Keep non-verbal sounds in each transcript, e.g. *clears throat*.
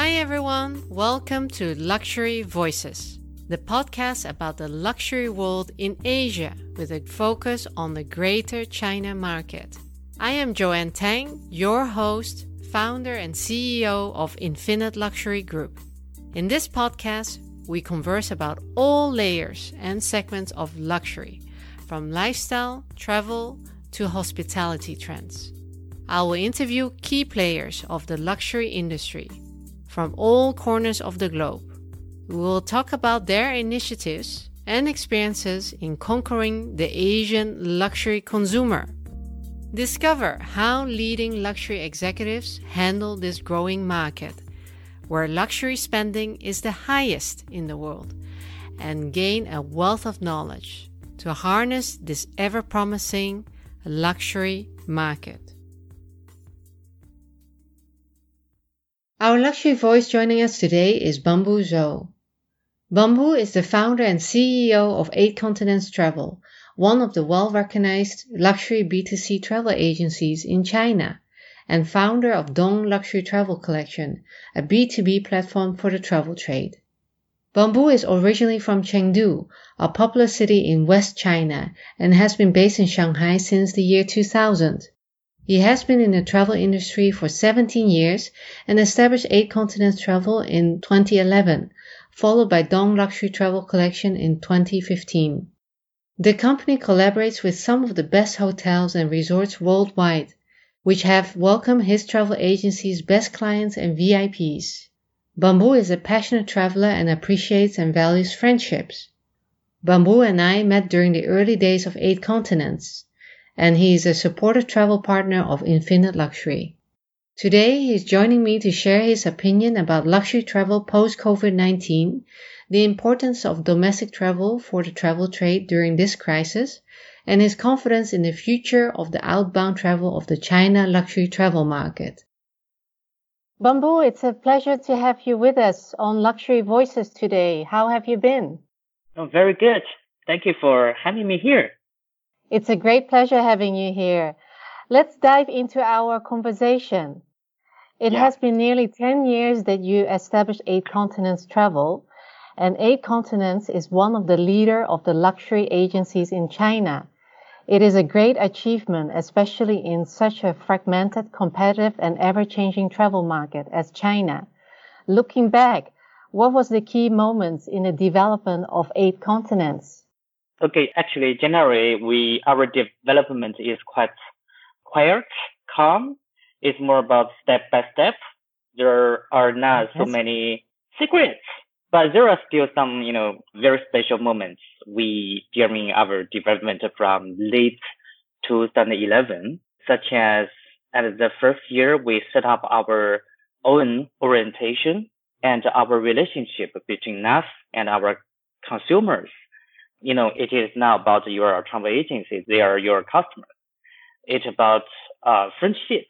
Hi, everyone. Welcome to Luxury Voices, the podcast about the luxury world in Asia with a focus on the greater China market. I am Joanne Tang, your host, founder, and CEO of Infinite Luxury Group. In this podcast, we converse about all layers and segments of luxury, from lifestyle, travel, to hospitality trends. I will interview key players of the luxury industry from all corners of the globe. We will talk about their initiatives and experiences in conquering the Asian luxury consumer. Discover how leading luxury executives handle this growing market, where luxury spending is the highest in the world, and gain a wealth of knowledge to harness this ever promising luxury market. Our luxury voice joining us today is Bamboo Zhou. Bamboo is the founder and CEO of Eight Continents Travel, one of the well recognized luxury B2C travel agencies in China, and founder of Dong Luxury Travel Collection, a B2B platform for the travel trade. Bamboo is originally from Chengdu, a popular city in West China, and has been based in Shanghai since the year 2000. He has been in the travel industry for 17 years and established Eight Continents Travel in 2011, followed by Dong Luxury Travel Collection in 2015. The company collaborates with some of the best hotels and resorts worldwide, which have welcomed his travel agency's best clients and VIPs. Bamboo is a passionate traveler and appreciates and values friendships. Bamboo and I met during the early days of Eight Continents and he is a supportive travel partner of Infinite Luxury. Today, he is joining me to share his opinion about luxury travel post COVID 19, the importance of domestic travel for the travel trade during this crisis, and his confidence in the future of the outbound travel of the China luxury travel market. Bamboo, it's a pleasure to have you with us on Luxury Voices today. How have you been? Oh, very good. Thank you for having me here. It's a great pleasure having you here. Let's dive into our conversation. It yeah. has been nearly 10 years that you established Eight Continents Travel, and Eight Continents is one of the leader of the luxury agencies in China. It is a great achievement, especially in such a fragmented, competitive, and ever-changing travel market as China. Looking back, what was the key moments in the development of Eight Continents? Okay, actually, generally, we our development is quite quiet, calm. It's more about step by step. There are not so many secrets, but there are still some, you know, very special moments we during our development from late 2011, such as at the first year we set up our own orientation and our relationship between us and our consumers you know, it is not about your travel agency. They are your customers. It's about uh, friendship.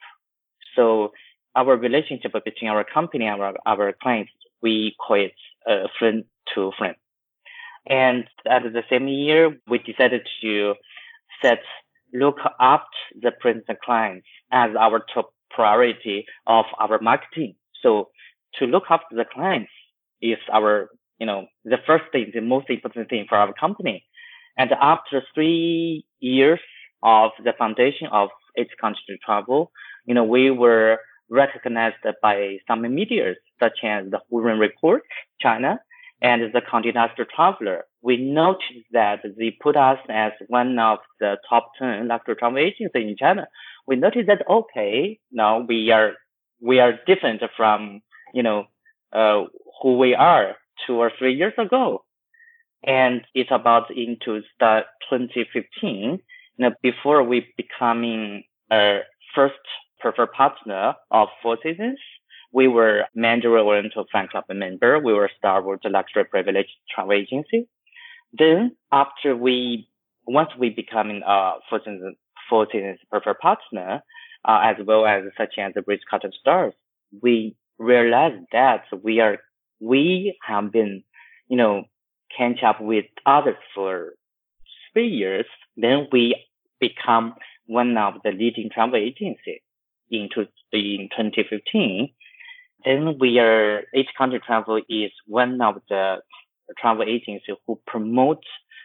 So our relationship between our company and our, our clients, we call it uh, friend to friend. And at the same year, we decided to set look after the present clients as our top priority of our marketing. So to look after the clients is our you know, the first thing, the most important thing for our company. And after three years of the foundation of Eight country Travel, you know, we were recognized by some media such as the Hurun Report, China, and the Condé Nast Traveler. We noticed that they put us as one of the top 10 luxury travel agencies in China. We noticed that, okay, now we are, we are different from, you know, uh, who we are two or three years ago. And it's about into the 2015, you before we becoming a first preferred partner of Four Seasons, we were Mandarin Oriental fan club member. We were Starwood luxury privileged travel agency. Then after we, once we becoming a Four Seasons, Four Seasons preferred partner, uh, as well as such as the Ritz Carlton stars, we realized that we are we have been, you know, catch up with others for three years. Then we become one of the leading travel agencies in, in 2015. Then we are, H Country Travel is one of the travel agencies who promote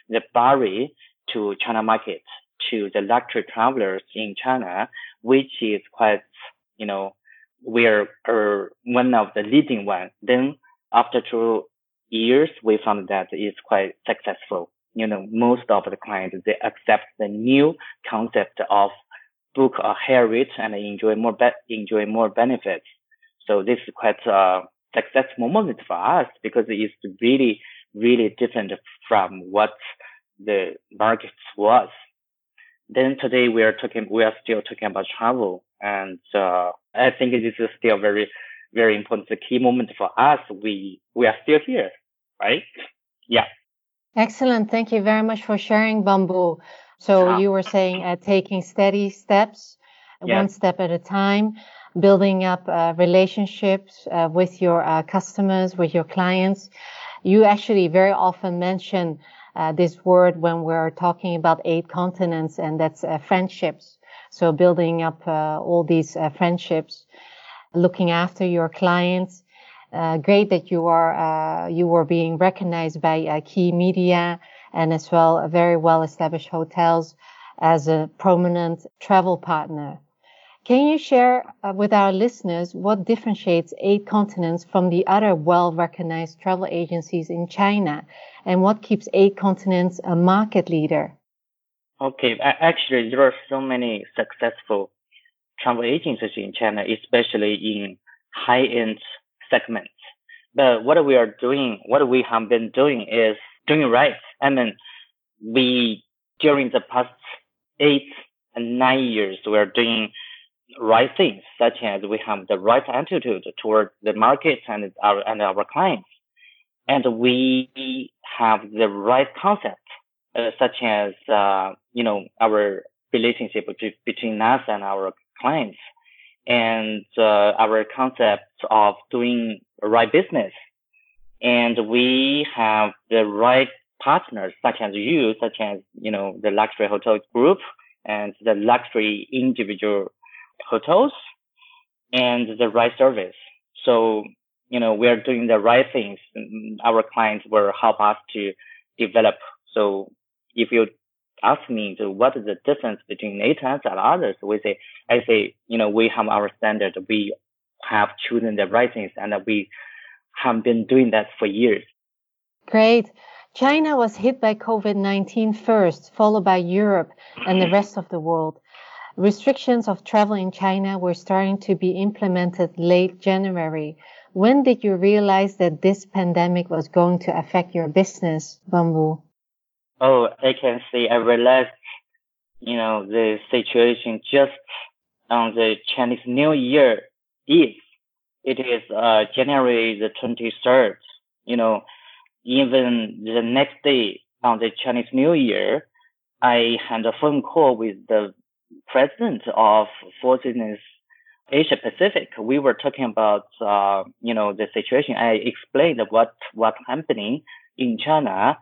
the Bari to China market to the luxury travelers in China, which is quite, you know, we are, are one of the leading ones. Then after two years, we found that it's quite successful. You know, most of the clients, they accept the new concept of book a higher rate and enjoy more, be- enjoy more benefits. So this is quite a successful moment for us because it's really, really different from what the market was. Then today we are talking, we are still talking about travel. And, uh, I think this is still very, very important. The key moment for us. We, we are still here, right? Yeah. Excellent. Thank you very much for sharing, Bamboo. So you were saying uh, taking steady steps, yes. one step at a time, building up uh, relationships uh, with your uh, customers, with your clients. You actually very often mention uh, this word when we're talking about eight continents, and that's uh, friendships. So building up all these friendships, looking after your clients, uh, great that you are uh, you were being recognized by uh, key media and as well very well established hotels as a prominent travel partner. Can you share uh, with our listeners what differentiates Eight Continents from the other well recognized travel agencies in China and what keeps Eight Continents a market leader? Okay, actually, there are so many successful travel agencies in China, especially in high end segments. But what we are doing, what we have been doing is doing right. I mean, we, during the past eight and nine years, we are doing right things, such as we have the right attitude toward the market and our, and our clients. And we have the right concept, uh, such as, uh, you know, our relationship between us and our clients and uh, our concept of doing right business. And we have the right partners, such as you, such as, you know, the luxury hotel group and the luxury individual hotels and the right service. So, you know, we're doing the right things. Our clients will help us to develop. So if you ask me to what is the difference between ATAS and others, we say, I say, you know, we have our standard. We have chosen the right things and we have been doing that for years. Great. China was hit by COVID-19 first, followed by Europe and the rest of the world. Restrictions of travel in China were starting to be implemented late January. When did you realize that this pandemic was going to affect your business, Bamboo? Oh, I can see, I realized, you know, the situation just on the Chinese New Year Eve. It is uh, January the 23rd. You know, even the next day on the Chinese New Year, I had a phone call with the president of Seasons Asia Pacific. We were talking about, uh, you know, the situation. I explained what what's happening in China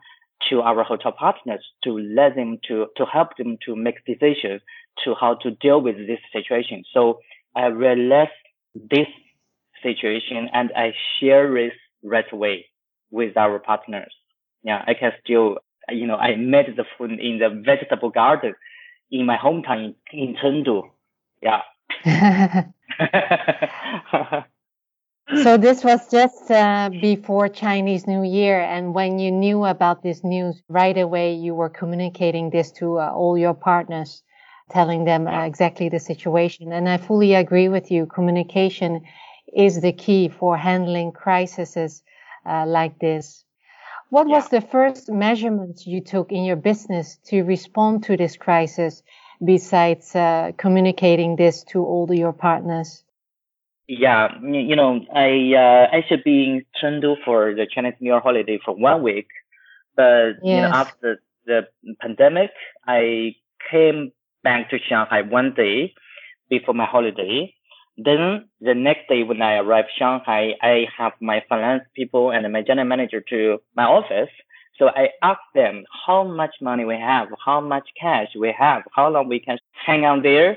to our hotel partners to let them to, to help them to make decisions to how to deal with this situation. So I realized this situation and I share this right away with our partners. Yeah, I can still, you know, I made the food in the vegetable garden in my hometown in, in Chengdu. Yeah. *laughs* *laughs* So this was just uh, before Chinese New Year, and when you knew about this news, right away you were communicating this to uh, all your partners, telling them uh, exactly the situation. And I fully agree with you. Communication is the key for handling crises uh, like this. What yeah. was the first measurement you took in your business to respond to this crisis, besides uh, communicating this to all your partners? Yeah, you know, I uh, I should be in Chengdu for the Chinese New Year holiday for one week, but yes. you know, after the pandemic, I came back to Shanghai one day before my holiday. Then the next day when I arrived Shanghai, I have my finance people and my general manager to my office. So I asked them how much money we have, how much cash we have, how long we can hang out there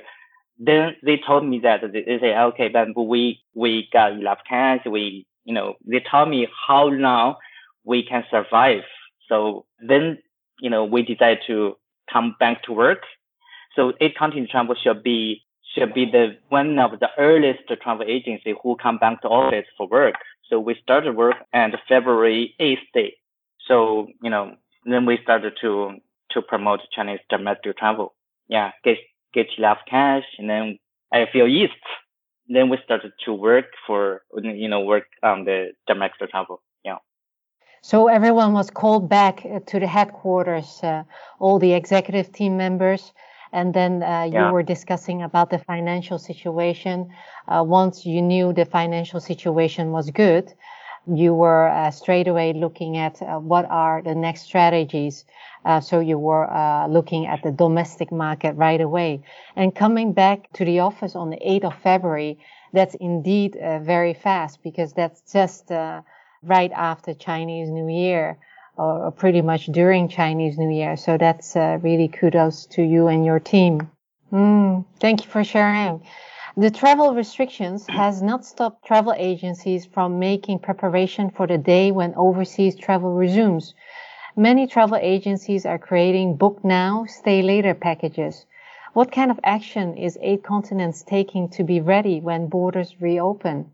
then they told me that they, they say, okay, but we, we got enough cash. We, you know, they told me how long we can survive. So then, you know, we decided to come back to work. So eight continent travel should be, should be the one of the earliest travel agency who come back to office for work. So we started work on February 8th day. So, you know, then we started to, to promote Chinese domestic travel. Yeah, get enough cash and then I feel east. Then we started to work for, you know, work on the domestic travel. Yeah. So everyone was called back uh, to the headquarters, uh, all the executive team members, and then uh, you yeah. were discussing about the financial situation. Uh, once you knew the financial situation was good, you were uh, straight away looking at uh, what are the next strategies. Uh, so you were uh, looking at the domestic market right away. And coming back to the office on the 8th of February, that's indeed uh, very fast because that's just uh, right after Chinese New Year or pretty much during Chinese New Year. So that's really kudos to you and your team. Mm, thank you for sharing. The travel restrictions *clears throat* has not stopped travel agencies from making preparation for the day when overseas travel resumes. Many travel agencies are creating book now, stay later packages. What kind of action is Eight Continents taking to be ready when borders reopen?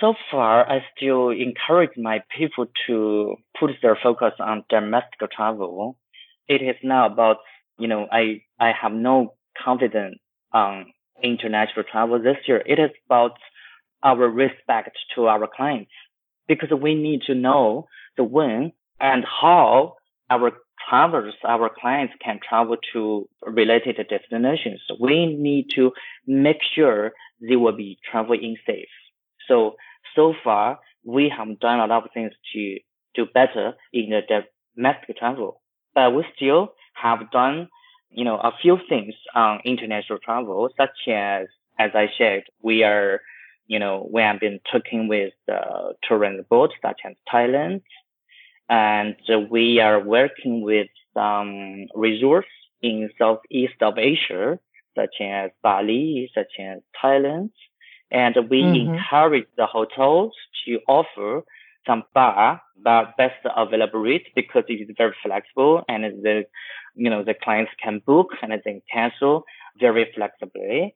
So far, I still encourage my people to put their focus on domestic travel. It is now about, you know, I, I have no confidence on international travel this year. It is about our respect to our clients because we need to know the when and how our travelers, our clients can travel to related destinations. We need to make sure they will be traveling safe. So, so far, we have done a lot of things to do better in the domestic travel, but we still have done you know, a few things on international travel, such as, as I shared, we are, you know, we have been talking with uh, tourism boards such as Thailand, and we are working with some resorts in Southeast of Asia, such as Bali, such as Thailand, and we mm-hmm. encourage the hotels to offer some bar, bar best available rate because it is very flexible and the you know, the clients can book and then cancel very flexibly.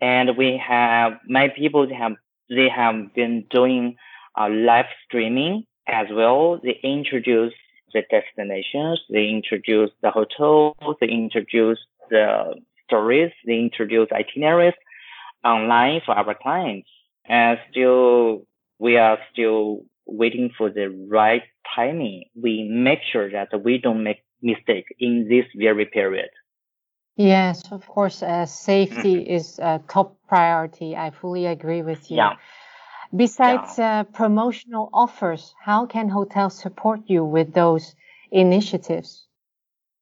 And we have, my people, they have, they have been doing uh, live streaming as well. They introduce the destinations, they introduce the hotels, they introduce the stories, they introduce itineraries online for our clients. And still, we are still waiting for the right timing. We make sure that we don't make mistake in this very period. Yes, of course, uh, safety mm-hmm. is a top priority. I fully agree with you. Yeah. Besides yeah. Uh, promotional offers, how can hotels support you with those initiatives?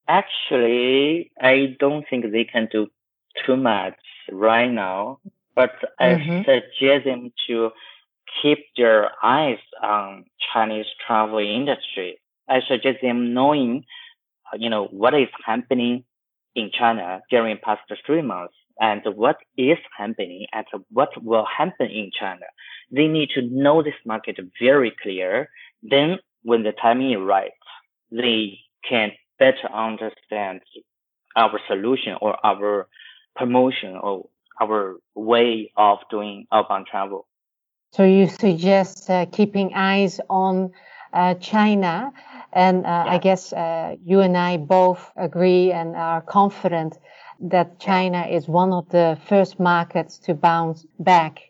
Actually, I don't think they can do too much right now, but I mm-hmm. suggest them to keep their eyes on Chinese travel industry. I suggest them knowing you know, what is happening in China during past three months and what is happening and what will happen in China. They need to know this market very clear. Then when the timing is right, they can better understand our solution or our promotion or our way of doing outbound travel. So you suggest uh, keeping eyes on China and uh, yeah. I guess uh, you and I both agree and are confident that China is one of the first markets to bounce back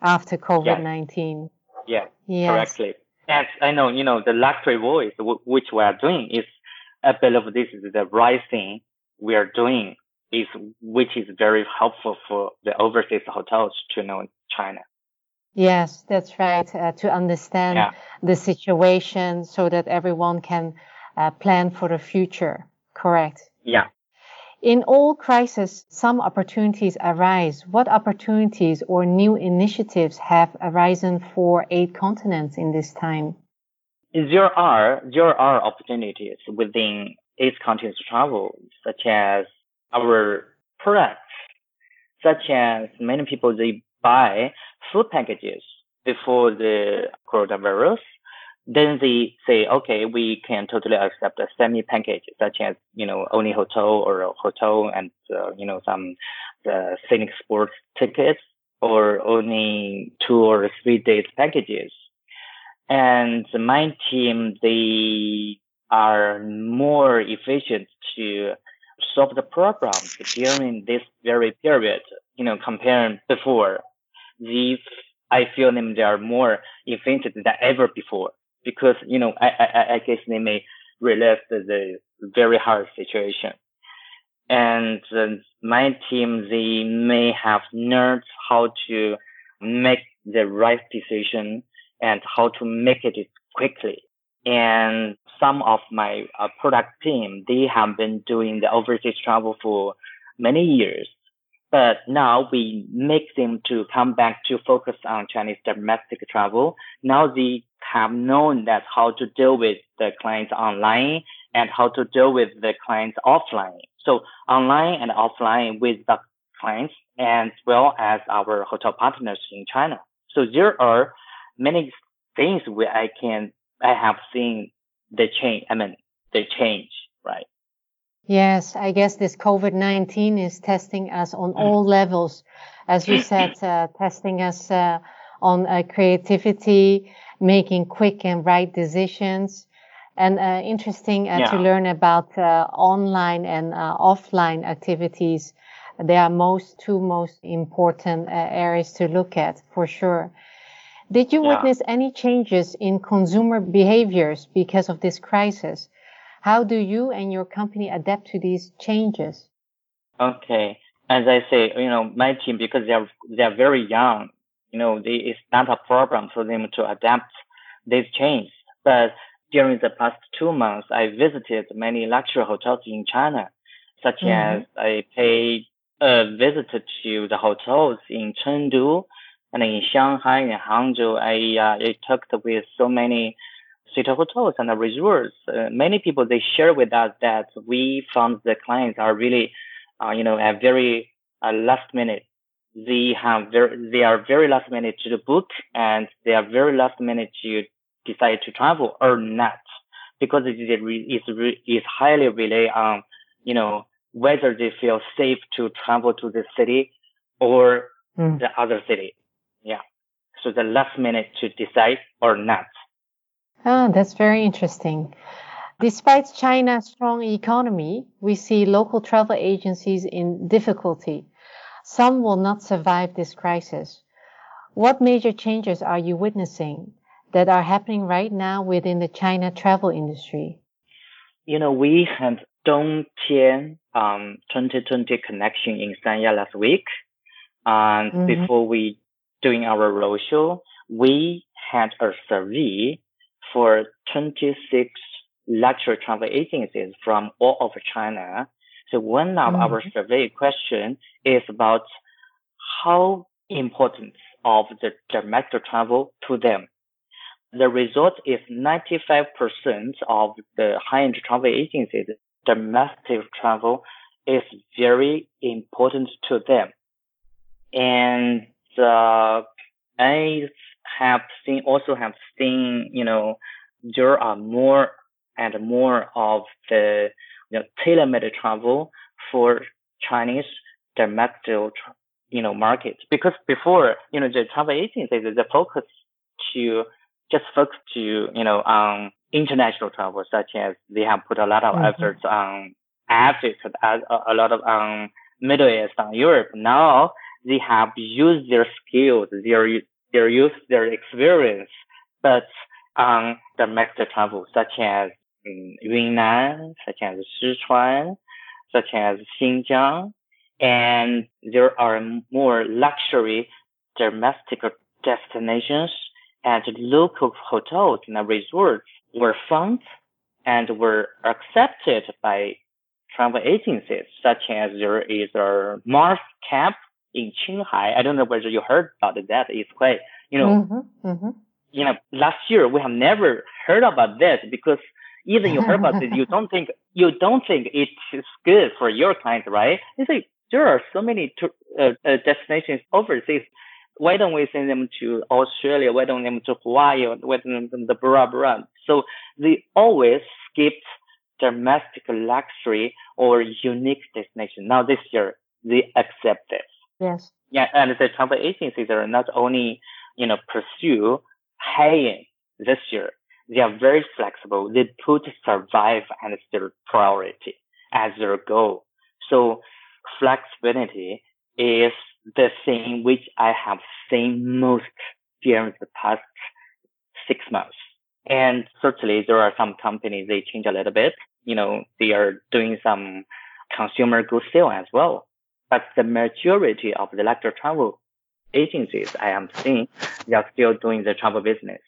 after COVID 19. Yeah, yes. correctly. Yes, I know, you know, the luxury voice, w- which we are doing is, I believe this is the right thing we are doing is, which is very helpful for the overseas hotels to know China. Yes, that's right. Uh, to understand yeah. the situation so that everyone can uh, plan for the future. Correct. Yeah. In all crises, some opportunities arise. What opportunities or new initiatives have arisen for eight continents in this time? There are there are opportunities within eight continents travel, such as our products such as many people, they buy food packages before the coronavirus. Then they say, okay, we can totally accept a semi package, such as, you know, only hotel or a hotel and, uh, you know, some, the scenic sports tickets or only two or three days packages. And my team, they are more efficient to solve the problems during this very period, you know, comparing before. These, I feel them, they are more efficient than ever before because, you know, I, I, I guess they may relive the, the very hard situation. And uh, my team, they may have learned how to make the right decision and how to make it quickly. And some of my uh, product team, they have been doing the overseas travel for many years. But now we make them to come back to focus on Chinese domestic travel. Now they have known that how to deal with the clients online and how to deal with the clients offline. So online and offline with the clients as well as our hotel partners in China. So there are many things where I can, I have seen the change. I mean, the change, right? Yes, I guess this COVID-19 is testing us on all levels. As you said, *clears throat* uh, testing us uh, on uh, creativity, making quick and right decisions. And uh, interesting uh, yeah. to learn about uh, online and offline activities. They are most two most important areas to look at for sure. Did you yeah. witness any changes in consumer behaviors because of this crisis? How do you and your company adapt to these changes? Okay. As I say, you know, my team, because they're, they're very young, you know, they, it's not a problem for them to adapt these changes. But during the past two months, I visited many luxury hotels in China, such mm-hmm. as I paid a visit to the hotels in Chengdu, and in Shanghai and Hangzhou, I, uh, I talked with so many city hotels and the resorts. Uh, many people, they share with us that we found the clients are really, uh, you know, at very uh, last minute. They have very, they are very last minute to book and they are very last minute to decide to travel or not because it is, re- is is highly rely on, you know, whether they feel safe to travel to the city or mm. the other city. Yeah. So the last minute to decide or not. Ah, that's very interesting. Despite China's strong economy, we see local travel agencies in difficulty. Some will not survive this crisis. What major changes are you witnessing that are happening right now within the China travel industry? You know, we had Dongtian um, 2020 connection in Sanya last week. And mm-hmm. before we doing our roadshow, we had a survey for 26 luxury travel agencies from all over China. So one of mm-hmm. our survey question is about how important of the domestic travel to them. The result is 95% of the high-end travel agencies, domestic travel is very important to them. And uh, I have seen also have seen you know there are more and more of the you know tailor-made travel for Chinese domestic you know market because before you know the travel agencies the focus to just focus to you know on international travel such as they have put a lot of mm-hmm. efforts on Africa a, a lot of on Middle East on Europe now they have used their skills, their their use their experience, but on the domestic travel, such as um, Yunnan, such as Sichuan, such as Xinjiang, and there are more luxury domestic destinations and local hotels and resorts were found and were accepted by travel agencies, such as there is a Mars Camp in Qinghai. I don't know whether you heard about that. It's quite, you know, mm-hmm, mm-hmm. you know, last year we have never heard about this because even you heard about it, you don't think, you don't think it's good for your clients, right? It's like there are so many to, uh, uh, destinations overseas. Why don't we send them to Australia? Why don't them to Hawaii? Why don't them to blah, blah. So they always skipped domestic luxury or unique destination. Now this year, they accept this. Yes. Yeah, and the travel agencies are not only, you know, pursue high-end this year. They are very flexible. They put survive as their priority, as their goal. So flexibility is the thing which I have seen most during the past six months. And certainly there are some companies, they change a little bit. You know, they are doing some consumer goods sale as well. But the majority of the luxury travel agencies I am seeing, they are still doing the travel business.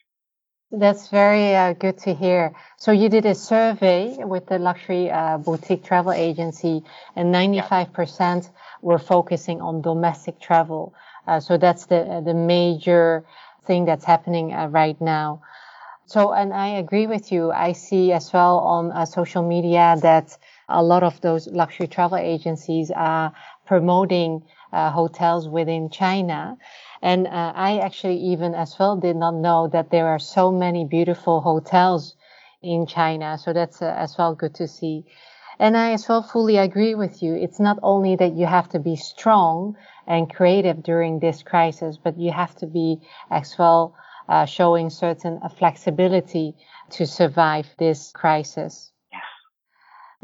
That's very uh, good to hear. So you did a survey with the luxury uh, boutique travel agency, and 95% yeah. were focusing on domestic travel. Uh, so that's the the major thing that's happening uh, right now. So, and I agree with you. I see as well on uh, social media that a lot of those luxury travel agencies are promoting uh, hotels within China. And uh, I actually even as well did not know that there are so many beautiful hotels in China. So that's uh, as well good to see. And I as well fully agree with you. It's not only that you have to be strong and creative during this crisis, but you have to be as well uh, showing certain uh, flexibility to survive this crisis.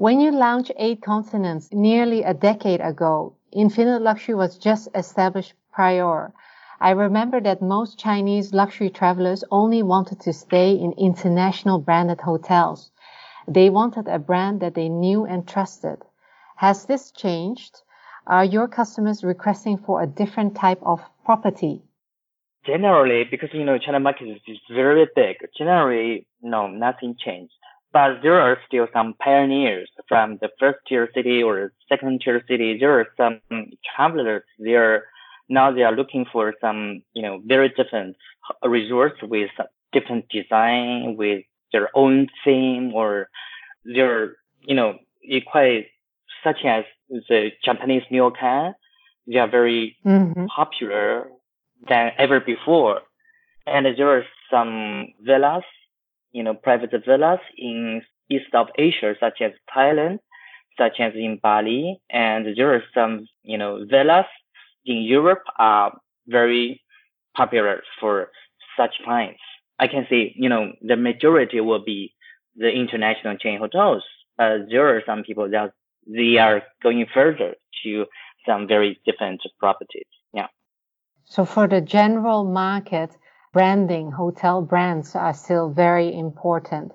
When you launched Eight Continents nearly a decade ago, Infinite Luxury was just established prior. I remember that most Chinese luxury travelers only wanted to stay in international branded hotels. They wanted a brand that they knew and trusted. Has this changed? Are your customers requesting for a different type of property? Generally, because you know China market is very big. Generally, no, nothing changed. But there are still some pioneers from the first tier city or second tier city. There are some travelers there now they are looking for some, you know, very different resorts with different design, with their own theme, or they're, you know, quite such as the Japanese ryokan. They are very mm-hmm. popular than ever before. And there are some villas, you know, private villas in East of Asia, such as Thailand, such as in Bali. And there are some, you know, villas in Europe are very popular for such clients. I can say, you know, the majority will be the international chain hotels. Uh, there are some people that they are going further to some very different properties. Yeah. So for the general market, branding, hotel brands are still very important.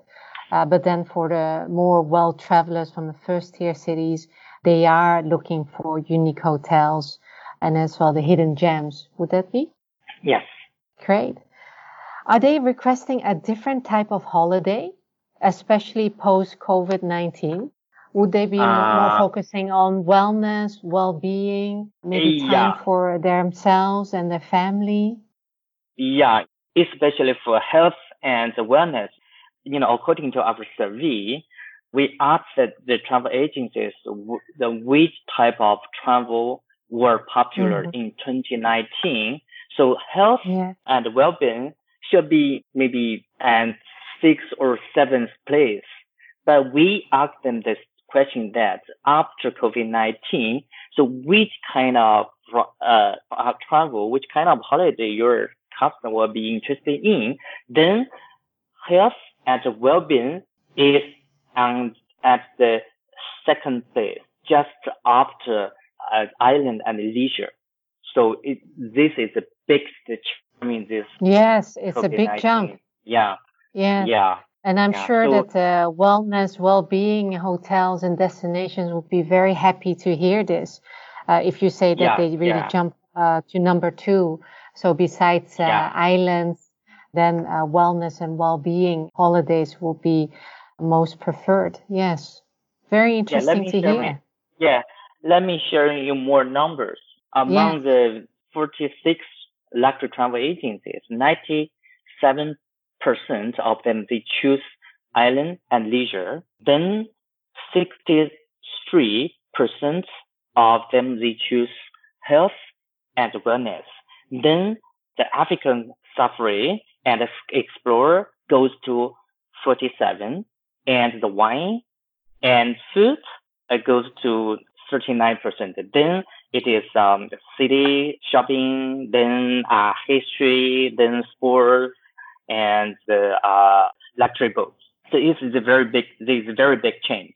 Uh, but then for the more well travelers from the first tier cities, they are looking for unique hotels and as well the hidden gems. Would that be? Yes. Great. Are they requesting a different type of holiday, especially post COVID 19? Would they be uh, more focusing on wellness, well being, maybe time yeah. for themselves and their family? Yeah, especially for health and wellness. You know, according to our survey, we asked the travel agencies the which type of travel were popular mm-hmm. in 2019. So health yeah. and well-being should be maybe at sixth or seventh place. But we asked them this question that after COVID-19, so which kind of uh, travel, which kind of holiday your customer will be interested in, then health and well-being is on at the second place, just after uh, island and leisure. So it, this is a big mean, this. Yes, it's COVID-19. a big jump. Yeah. Yeah. Yeah. And I'm yeah. sure so, that uh, wellness, well-being hotels and destinations would be very happy to hear this. Uh, if you say that yeah, they really yeah. jump uh, to number two. So besides uh, islands, then uh, wellness and well-being holidays will be most preferred. Yes. Very interesting to hear. Me, yeah let me share you more numbers. Among yeah. the 46 luxury travel agencies, 97% of them, they choose island and leisure. Then 63% of them they choose health and wellness. Then the African safari and explorer goes to 47 and the wine and food uh, goes to 39%. Then it is um, city shopping, then uh, history, then sports, and the uh, luxury boats. So it's a very big, it's a very big change.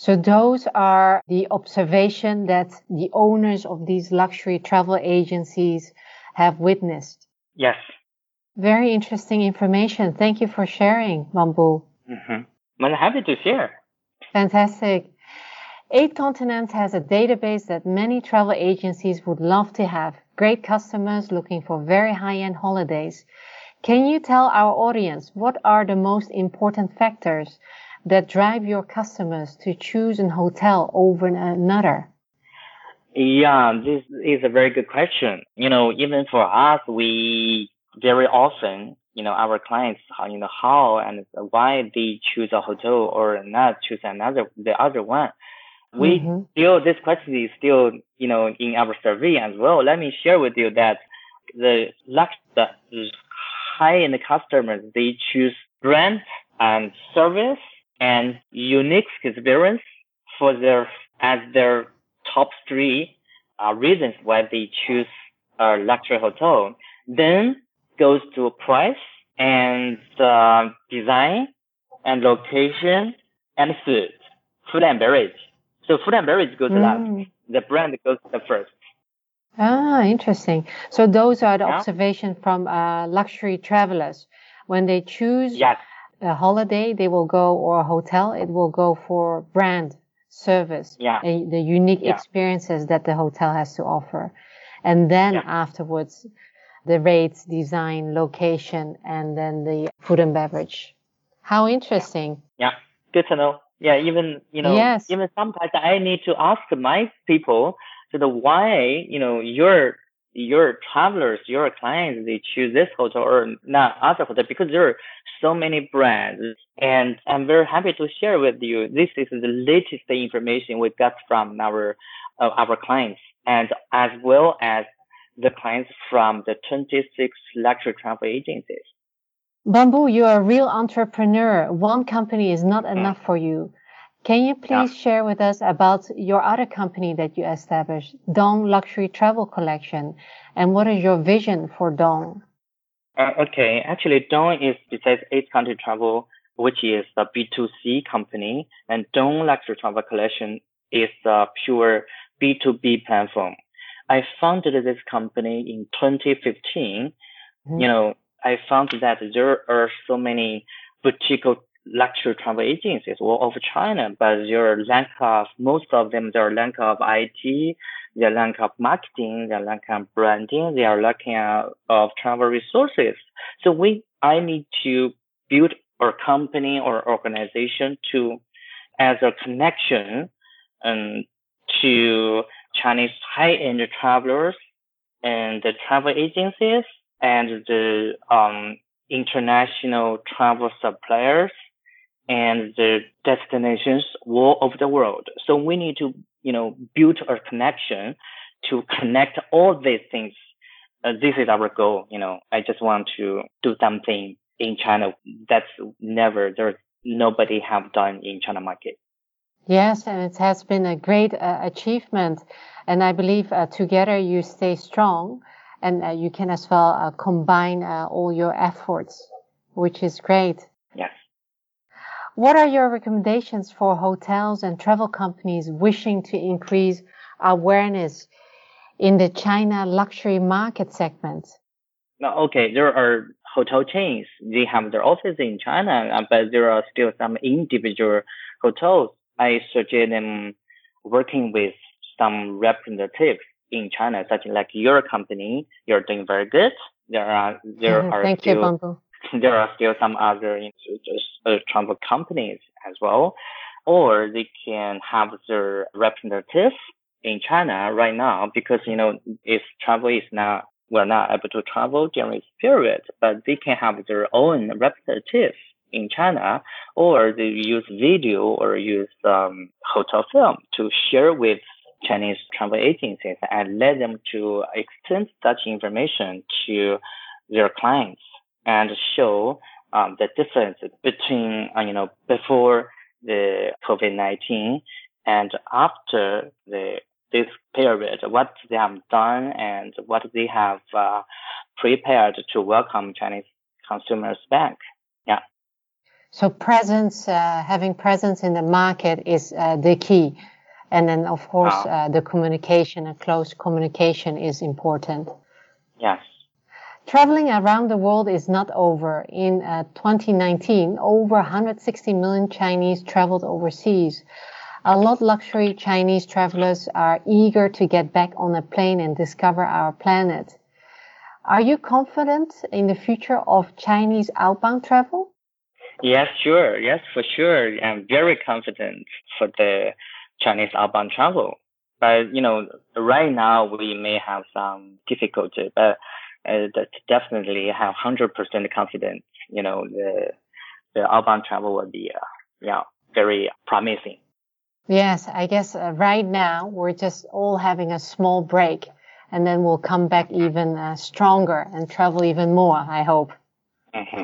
So those are the observation that the owners of these luxury travel agencies have witnessed. Yes. Very interesting information. Thank you for sharing, Bamboo. Mm-hmm. I'm happy to share. Fantastic. Eight Continents has a database that many travel agencies would love to have. Great customers looking for very high-end holidays. Can you tell our audience what are the most important factors that drive your customers to choose an hotel over another? Yeah, this is a very good question. You know, even for us, we very often, you know, our clients, you know, how and why they choose a hotel or not choose another, the other one. We mm-hmm. still, this question is still, you know, in our survey as well. Let me share with you that the lux, the high-end customers, they choose brand and service and unique experience for their as their top three uh, reasons why they choose a luxury hotel. Then goes to price and uh, design and location and food, food and beverage. So food and beverage goes mm. last. The brand goes the first. Ah, interesting. So those are the yeah. observations from uh, luxury travelers when they choose yes a holiday, they will go, or a hotel, it will go for brand, service, yeah. the unique yeah. experiences that the hotel has to offer. And then yeah. afterwards, the rates, design, location, and then the food and beverage. How interesting. Yeah, good to know. Yeah, even, you know, yes. even sometimes I need to ask my people, so the why, you know, your your travelers, your clients, they choose this hotel or not other hotel because there are so many brands. And I'm very happy to share with you. This is the latest information we got from our uh, our clients and as well as the clients from the 26 luxury travel agencies. Bamboo, you're a real entrepreneur. One company is not mm. enough mm. for you. Can you please yeah. share with us about your other company that you established, Dong Luxury Travel Collection, and what is your vision for Dong? Uh, okay, actually, Dong is besides eight country travel, which is a B2C company, and Dong Luxury Travel Collection is a pure B2B platform. I founded this company in 2015. Mm-hmm. You know, I found that there are so many boutique luxury travel agencies all over China, but their lack of most of them their lack of IT, their lack of marketing, their lack of branding, their lack of travel resources. So we I need to build a company or organization to as a connection um, to Chinese high-end travelers and the travel agencies and the um, international travel suppliers and the destinations all over the world. So we need to, you know, build a connection to connect all these things. Uh, this is our goal. You know, I just want to do something in China that's never there's nobody have done in China market. Yes, and it has been a great uh, achievement, and I believe uh, together you stay strong, and uh, you can as well uh, combine uh, all your efforts, which is great. What are your recommendations for hotels and travel companies wishing to increase awareness in the China luxury market segment? Okay, there are hotel chains. They have their office in China, uh, but there are still some individual hotels. I suggest them working with some representatives in China, such like your company. You're doing very good. There are there are Thank still, you. There are still some other uh, travel companies as well, or they can have their representatives in China right now because you know if travel is not we're not able to travel during this period, but they can have their own representatives in China, or they use video or use um, hotel film to share with Chinese travel agencies and let them to extend such information to their clients and show um, the difference between, uh, you know, before the COVID-19 and after the this period, what they have done and what they have uh, prepared to welcome Chinese consumers back. Yeah. So presence, uh, having presence in the market is uh, the key. And then, of course, oh. uh, the communication and close communication is important. Yes. Traveling around the world is not over. In uh, 2019, over 160 million Chinese traveled overseas. A lot luxury Chinese travelers are eager to get back on a plane and discover our planet. Are you confident in the future of Chinese outbound travel? Yes, sure. Yes, for sure. I'm very confident for the Chinese outbound travel. But, you know, right now we may have some difficulty, but uh, definitely have 100% confidence, you know, the, the outbound travel will be, uh, yeah, very promising. Yes, I guess uh, right now we're just all having a small break and then we'll come back even uh, stronger and travel even more, I hope. Mm-hmm.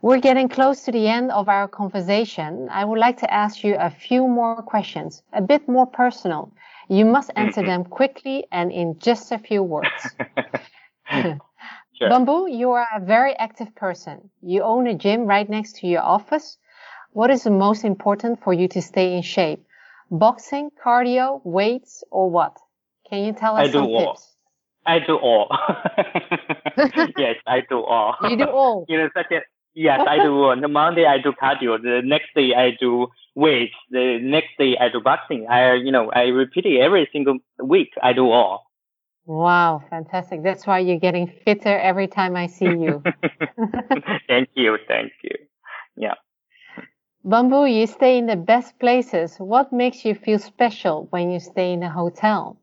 We're getting close to the end of our conversation. I would like to ask you a few more questions, a bit more personal. You must answer mm-hmm. them quickly and in just a few words. *laughs* *laughs* sure. Bamboo, you are a very active person. You own a gym right next to your office. What is the most important for you to stay in shape? Boxing, cardio, weights, or what? Can you tell us I do some all. tips? I do all. *laughs* yes, I do all. You do all. *laughs* you know, such Yes, I do. On the Monday I do cardio. The next day I do weights. The next day I do boxing. I, you know, I repeat it every single week. I do all. Wow, fantastic. That's why you're getting fitter every time I see you. *laughs* *laughs* thank you. Thank you. Yeah. Bamboo, you stay in the best places. What makes you feel special when you stay in a hotel?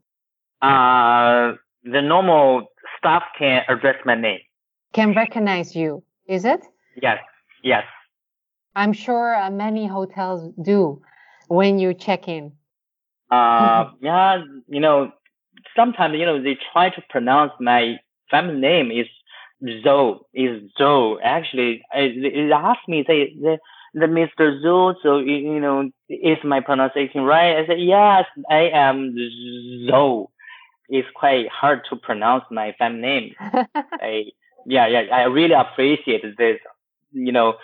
Uh, the normal staff can address my name. Can recognize you, is it? Yes, yes. I'm sure uh, many hotels do when you check in. Uh, yeah, you know, sometimes, you know, they try to pronounce my family name is Zhou, is Zhou. Actually, they asked me, they, they, the Mr. Zhou, so, you know, is my pronunciation right? I said, yes, I am Zhou. It's quite hard to pronounce my family name. *laughs* I, yeah, yeah, I really appreciate this you know,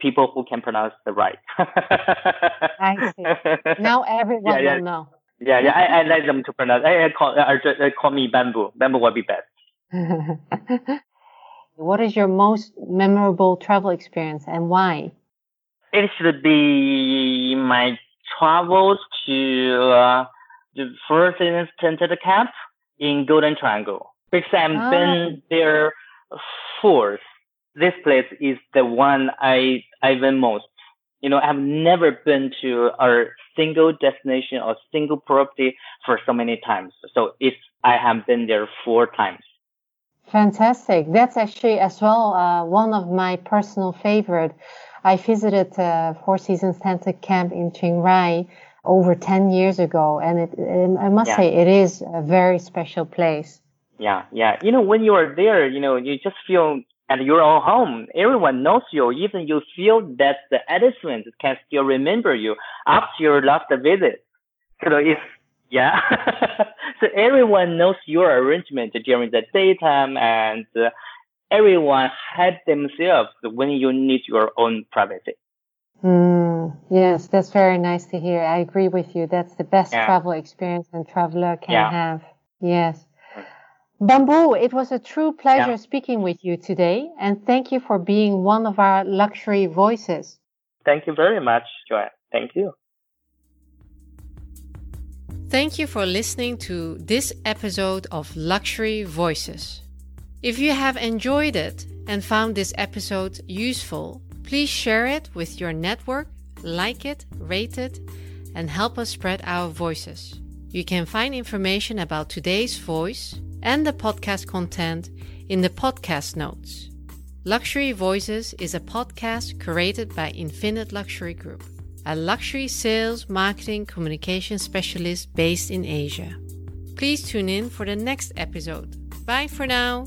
people who can pronounce the right. I see. *laughs* Now everyone yeah, yeah. will know. Yeah, yeah. I, I like them to pronounce. I, I call, I, I call me bamboo. Bamboo will be best. *laughs* what is your most memorable travel experience and why? It should be my travels to uh, the first instant camp in Golden Triangle because I've ah. been there fourth this place is the one I I went most. You know, I've never been to a single destination or single property for so many times. So if I have been there four times. Fantastic. That's actually as well uh, one of my personal favorite. I visited uh, Four Seasons Tented Camp in Chiang Rai over 10 years ago. And it, it I must yeah. say, it is a very special place. Yeah, yeah. You know, when you are there, you know, you just feel at your own home, everyone knows you. Even you feel that the Edison can still remember you after your last visit. So it's yeah. *laughs* so everyone knows your arrangement during the daytime, and uh, everyone had themselves when you need your own privacy. Mm, yes, that's very nice to hear. I agree with you. That's the best yeah. travel experience a traveler can yeah. have. Yes. Bamboo, it was a true pleasure yeah. speaking with you today, and thank you for being one of our luxury voices. Thank you very much, Joanne. Thank you. Thank you for listening to this episode of Luxury Voices. If you have enjoyed it and found this episode useful, please share it with your network, like it, rate it, and help us spread our voices. You can find information about today's voice and the podcast content in the podcast notes. Luxury Voices is a podcast curated by Infinite Luxury Group. a luxury sales, marketing, communication specialist based in Asia. Please tune in for the next episode. Bye for now.